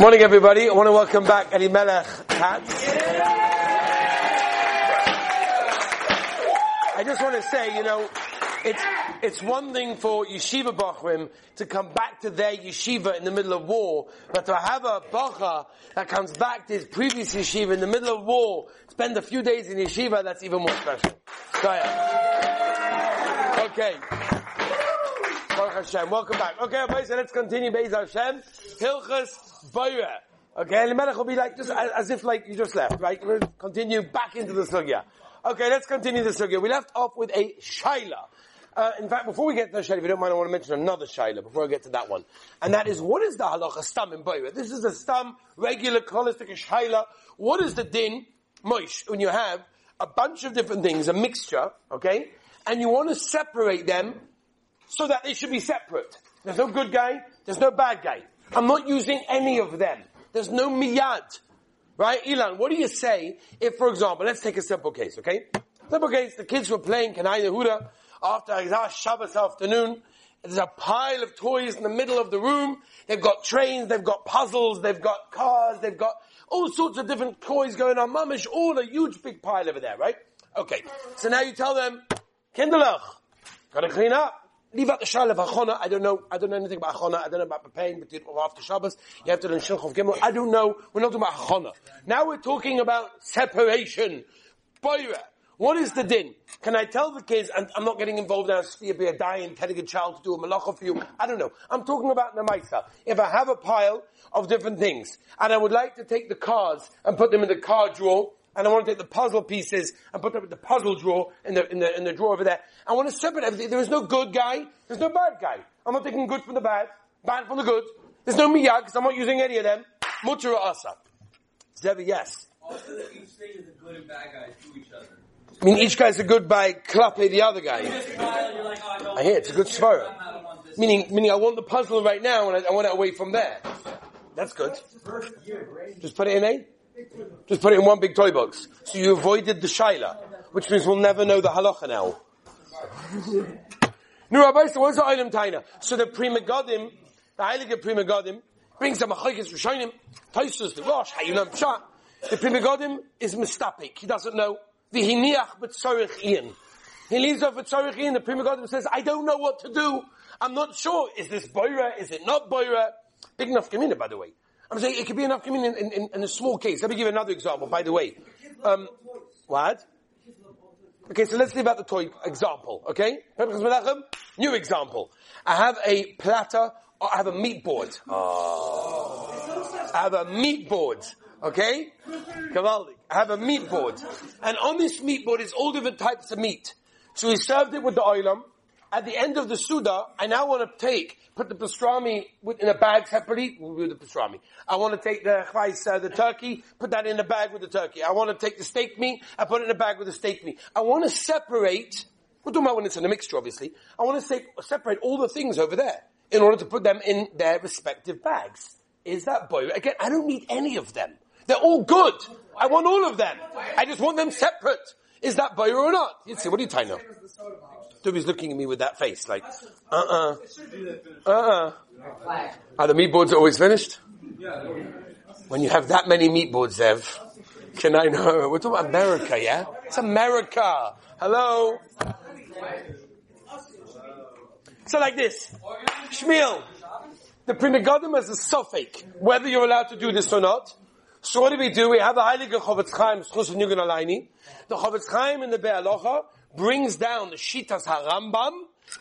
Morning, everybody. I want to welcome back Eli Melech Katz. I just want to say, you know, it's it's one thing for yeshiva bachrim to come back to their yeshiva in the middle of war, but to have a bacha that comes back to his previous yeshiva in the middle of war, spend a few days in yeshiva, that's even more special. Okay. Baruch Hashem. Welcome back. Okay, everybody, so let's continue Beis Hashem. Hilchas Borer. Okay, and the Melech will be like, just as, if like you just left, right? We'll continue back into the sugya. Okay, let's continue the sugya. We left off with a shaila. Uh, in fact, before we get to the shaila, if you don't mind, I want to mention another shaila before I get to that one. And that is, what is the halacha stam in Borer? This is a stam, regular, holistic shaila. What is the din, moish, when you have a bunch of different things, a mixture, okay? And you want to separate them so that they should be separate. There's no good guy, there's no bad guy. I'm not using any of them. There's no miyad. Right? Ilan, what do you say if, for example, let's take a simple case, okay? Simple case, the kids were playing Kanai Yehuda after Azah Shabbos afternoon. There's a pile of toys in the middle of the room. They've got trains, they've got puzzles, they've got cars, they've got all sorts of different toys going on. Mamish, all a huge big pile over there, right? Okay. So now you tell them, Kinderlach, gotta clean up leave out the shal of Achona. I don't know. I don't know anything about Achona. I don't know about preparing but after Shabbos. You have to learn Shilchov Gimel. I don't know. We're not talking about Achona. Now we're talking about separation. Boira. What is the din? Can I tell the kids, and I'm not getting involved in now, be a dying, telling a child to do a malacha for you? I don't know. I'm talking about Namaisa. If I have a pile of different things, and I would like to take the cards and put them in the card drawer, and I want to take the puzzle pieces and put them in the puzzle drawer in the, in the, in the drawer over there. I want to separate everything. There is no good guy. There's no bad guy. I'm not taking good from the bad, bad from the good. There's no miyag because I'm not using any of them. Mutter asa. Zevi, yes. Also, that each thing is a good and bad guy to each other. I mean, each guy's a good by clapping the other guy. You smile, you're like, oh, I I hear it's a good svara. I don't want this. Meaning, meaning I want the puzzle right now and I, I want it away from there. That's good. Just put it in A? Just put it in one big toy box. So you avoided the shaila, which means we'll never know the halacha now. no, Rabbi, so what's the item taina? So the Pri Megadim, the Heilige Pri Megadim, brings the Machaikas Rishonim, Taisus, the Rosh, Hayunam Pshat. The Pri Megadim is mistapik. He doesn't know. The Hiniach B'tzorich Ian. He leaves off with Tzorich Ian. The Pri Megadim says, I don't know what to do. I'm not sure. Is this Boira? Is it not Boira? Big enough community, by the way. I'm saying it could be enough community in, in, in a small case. Let me give another example, by the way. Um, what? Okay, so let's leave out the toy example, okay? New example. I have a platter, I have a meat board. Oh. I have a meat board, okay? Kavaldik. I have a meat board. And on this meat board is all different types of meat. So we served it with the oilam. At the end of the Suda, I now want to take, put the pastrami in a bag separately, with the pastrami. I want to take the chvais, uh, the turkey, put that in a bag with the turkey. I want to take the steak meat, I put it in a bag with the steak meat. I want to separate, we're talking about when it's in a mixture obviously, I want to say, separate all the things over there in order to put them in their respective bags. Is that boy? Again, I don't need any of them. They're all good. I want all of them. I just want them separate. Is that boy or not? You see, what are you tying up? Toby's looking at me with that face, like, uh-uh, uh-uh. Are the meat boards always finished? When you have that many meat boards, Zev, can I know? We're talking about America, yeah? It's America. Hello? So like this. Shmuel, the Pri Megadim is a suffix, whether you're allowed to do this or not. So what do we do? We have the Heilige Chofetz Chaim, Schus Yugen Alayni. The Chofetz Chaim in the Biur Halacha brings down the Shitas HaRambam,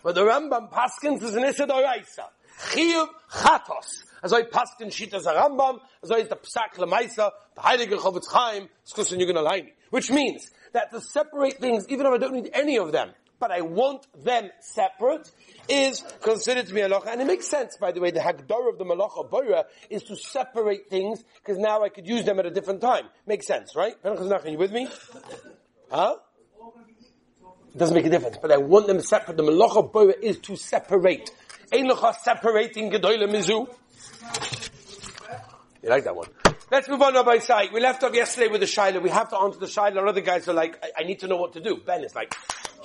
but the Rambam Paskins is an Issa Doraisa. Chiyuv Chatos. As I Paskin Shitas HaRambam, as I the Psak Lamaisa, the Heilige Chofetz Chaim, Schus Alayni. Which means that to separate things, even if I don't need any of them, but I want them separate, is considered to be halacha. And it makes sense, by the way, the hagdar of the malacha boira is to separate things, because now I could use them at a different time. Makes sense, right? Are you with me? Huh? It doesn't make a difference, but I want them separate. The malacha boira is to separate. Ein separating gedoyle mizu. You like that one? Let's move on by side. We left off yesterday with the Shiloh. We have to answer the Shiloh. Other guys are like, I, I need to know what to do. Ben is like,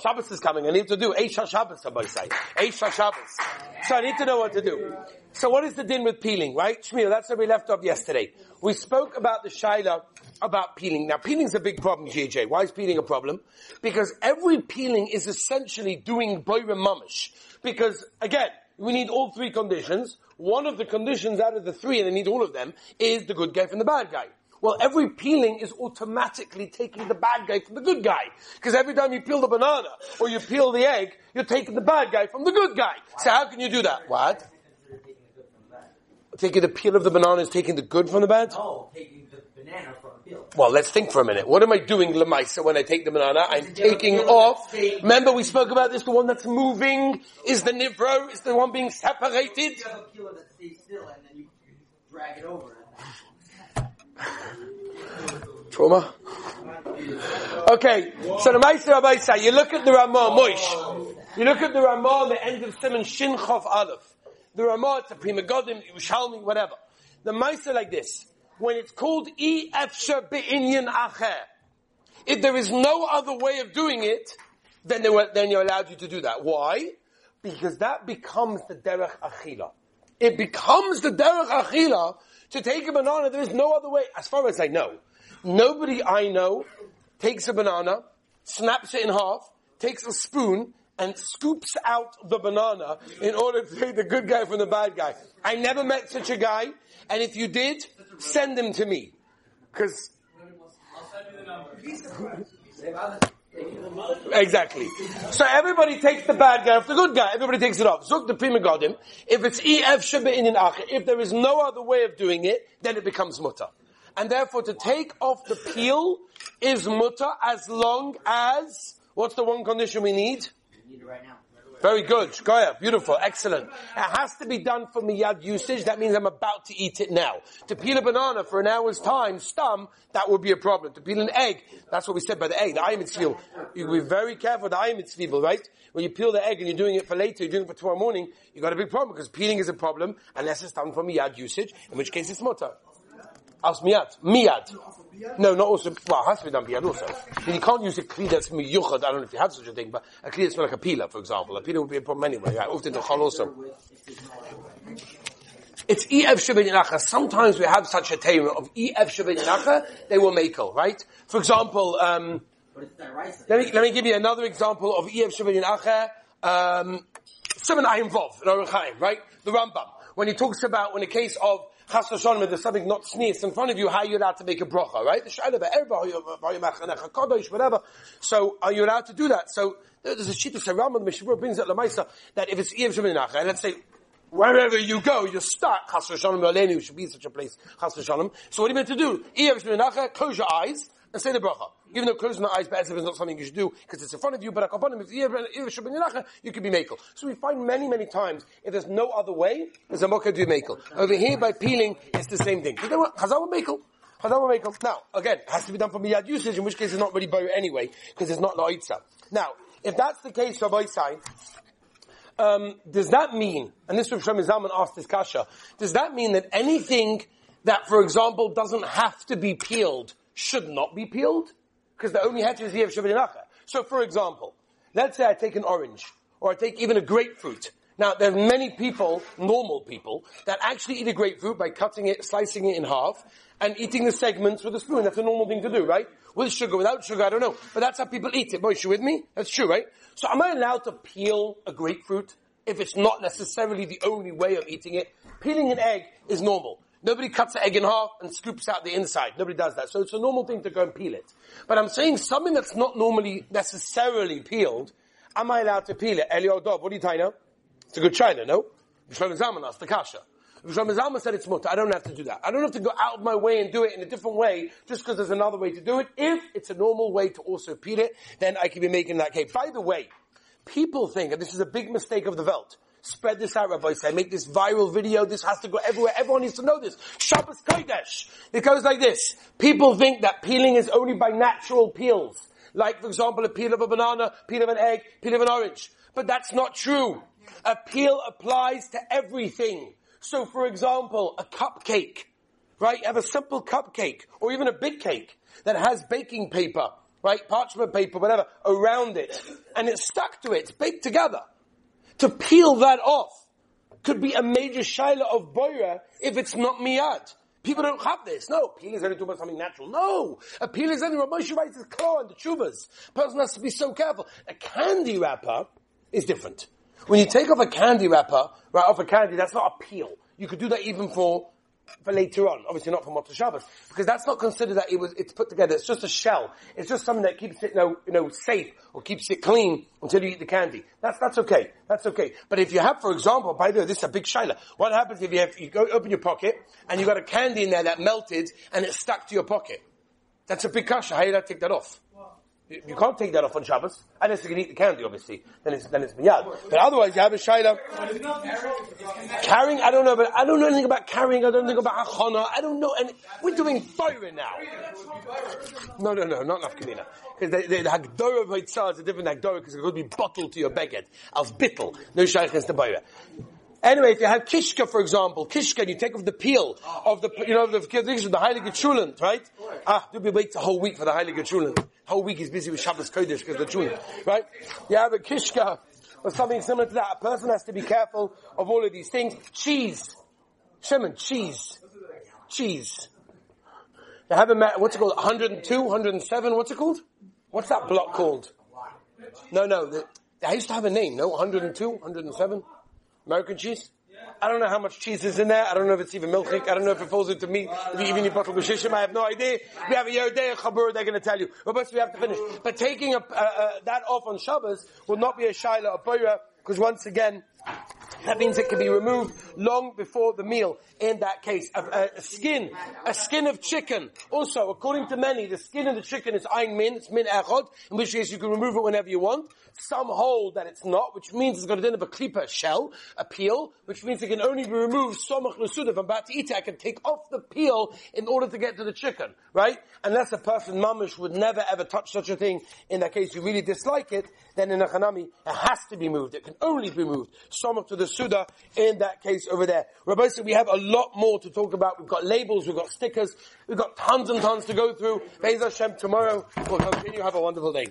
Shabbos is coming. I need to do Eisha Shabbos by side. Eisha Shabbos. So I need to know what to do. So what is the din with peeling, right? Shmuel, that's where we left off yesterday. We spoke about the shaila about peeling. Now peeling's a big problem, JJ. Why is peeling a problem? Because every peeling is essentially doing boira mamish. Because again, we need all three conditions. One of the conditions out of the three, and they need all of them, is the good guy from the bad guy. Well, every peeling is automatically taking the bad guy from the good guy. Because every time you peel the banana or you peel the egg, you're taking the bad guy from the good guy. So how can you do that? What? Taking the peel of the banana is taking the good from the bad? No, taking the banana from the peel. Well, let's think for a minute. What am I doing, Lemaisa, when I take the banana? I'm taking off. Remember we spoke about this, the one that's moving is the nivro, is the one being separated. You have a peeler that stays still and then you drag it over. Trauma. Okay, so the Meister Rabbi say, you look at the Ramah, Moish. You look at the Ramah the end of Simon Shin Chof Aleph. The Ramah, it's a Pri Megadim, Yerushalmi, whatever. The Meister like this. When it's called E Efsher Be'inyan Acher, if there is no other way of doing it, then, they were, then you're allowed you to do that. Why? Because that becomes the Derech Achila. It becomes the Derech Achila to take a banana. There is no other way, as far as I know. Nobody I know takes a banana, snaps it in half, takes a spoon, and scoops out the banana in order to take the good guy from the bad guy. I never met such a guy, and if you did, send him to me. Cause, exactly. So everybody takes the bad guy off the good guy, everybody takes it off. Zuk the Pri Megadim. If it's EF sheba in acher, if there is no other way of doing it, then it becomes mutter. And therefore to take off the peel is mutter as long as, what's the one condition we need? We Need it right now. Very good. Goya, beautiful, excellent. It has to be done for miyad usage. That means I'm about to eat it now. To peel a banana for an hour's time, stum, that would be a problem. To peel an egg, that's what we said by the egg, the ayim You be very careful the ayim right? When you peel the egg and you're doing it for later, you're doing it for tomorrow morning, you got a big problem because peeling is a problem unless it's done for miyad usage, in which case it's mutter. As miyad. No, not also, well, it has to be done miyad also. I you can't use a kli that's miyuchad, I don't know if you had such a thing, but a kli that's like a peeler, for example. A peeler would be a problem anyway, right? Often the chal also. It's EF Shabbat Yinacha. Sometimes we have such a tema of EF Shabbat Yinacha, they will make right? For example, um, But it's derisive. let me, let me give you another example of EF Shabbat Yinacha, um, Simon Ayin Vov, in Chaim, right? The Rambam. When he talks about, when the case of Chas Hashanah, there's something not sneezed in front of you, how you're allowed to make a bracha, right? Whatever. So, are you allowed to do that? So, there's a sheet of Rambam, the Mechaber brings it Lamaisa, that if it's EF Shabbat and let's say, Wherever you go, you're stuck. Chas v'shalom Yolenu should be in such a place. Chas v'shalom. So what are you meant to do? Erev Sheminacha, close your eyes and say the bracha. Even though closing the eyes be'etzim is not something you should do because it's in front of you, but akaponim, if you can be makel. So we find many, many times, if there's no other way, there's a mocha do makel. Over here by peeling, it's the same thing. Know what? Chazal makel. Now, again, it has to be done for miyad usage, in which case it's not really bow anyway, because it's not la'itza. Now, if that's the case, Rabbi Sai, um, does that mean, and this Rav Shlomo Zalman asked this kasha, does that mean that anything that, for example, doesn't have to be peeled should not be peeled? Because the only heter is Yev Shabbat Yinacha. So, for example, let's say I take an orange, or I take even a grapefruit. Now, there are many people, normal people, that actually eat a grapefruit by cutting it, slicing it in half, and eating the segments with a spoon. That's a normal thing to do, right? With sugar, without sugar, I don't know. But that's how people eat it. Boys, you with me? That's true, right? So am I allowed to peel a grapefruit if it's not necessarily the only way of eating it? Peeling an egg is normal. Nobody cuts the egg in half and scoops out the inside. Nobody does that. So it's a normal thing to go and peel it. But I'm saying something that's not normally necessarily peeled, am I allowed to peel it? Elio Dov, what do you tie now? It's a good china, no? Shlomo Zalman asked the kasha. Zalman said it's mutter. I don't have to do that. I don't have to go out of my way and do it in a different way just because there's another way to do it. If it's a normal way to also peel it, then I can be making that cake. By the way, people think, and this is a big mistake of the Welt, spread this out, Rabbi say, make this viral video, this has to go everywhere, everyone needs to know this. Shabbos Kodesh. It goes like this. People think that peeling is only by natural peels. Like, for example, a peel of a banana, peel of an egg, peel of an orange. But that's not true. A peel applies to everything. So, for example, a cupcake, right? You have a simple cupcake, or even a big cake that has baking paper, right? Parchment paper, whatever, around it. And it's stuck to it, it's baked together. To peel that off, could be a major shaila of boira if it's not miyad. People don't have this. No, peel is only talking about something natural. No, a peel is only what Moshe writes is claw and the chuvas. Person has to be so careful. A candy wrapper is different. When you take off a candy wrapper, right off a candy, that's not a peel. You could do that even for for later on. Obviously not for Motzei Shabbos. Because that's not considered that it was, it's put together. It's just a shell. It's just something that keeps it, you know, you know, safe or keeps it clean until you eat the candy. That's, that's okay. That's okay. But if you have, for example, by the way, this is a big shaila. What happens if you have, you go open your pocket and you got a candy in there that melted and it's stuck to your pocket? That's a big kasha. How do you take that off? You, can't take that off on Shabbos, unless you can eat the candy, obviously. Then it's then it's miyad. But otherwise, you have a shayla. Carrying, I don't know, but I don't know anything about carrying. I don't know about achana. I don't know, and we're doing fire now. No, no, no, not nafkamina. Because the, the, Hagdorah of is a different Hagdorah because it could be bottled to your beged. Als bittel. No shaykh is the bayra. Anyway, if you have kishka, for example, kishka, and you take off the peel of the, you know, the, the Heilige Chulent, right? Ah, do we wait a whole week for the Heilige Chulent? Whole week is busy with Shabbos Kodesh because the Chulent, right? You have a kishka, or something similar to that. A person has to be careful of all of these things. Cheese. Shimon, cheese. Cheese. They have a, what's it called? 102, 107, what's it called? What's that block called? No, no, the, I used to have a name, no? 102, 107? American cheese? I don't know how much cheese is in there. I don't know if it's even milchik. I don't know if it falls into meat. If you even eat bottle b'shishim, I have no idea. We have a Yerdei Chabur, they're going to tell you. But first we have to finish. But taking a, uh, uh, that off on Shabbos will not be a shaila of boira, because once again, that means it can be removed long before the meal. In that case, a, uh, a, skin, a skin of chicken. Also, according to many, the skin of the chicken is ein min, it's min echod, in which case you can remove it whenever you want. Some hold that it's not, which means it's got a din of a klipa shell, a peel, which means it can only be removed somach l'sud. If I'm about to eat it, I can take off the peel in order to get to the chicken, right? Unless a person mamish would never ever touch such a thing. In that case, you really dislike it, then in a chanami, it has to be moved. It can only be moved. Somach to the suda in that case over there. Rabbi said we have a lot more to talk about. We've got labels, we've got stickers, we've got tons and tons to go through. Be'ez Hashem tomorrow. We'll continue. Have a wonderful day.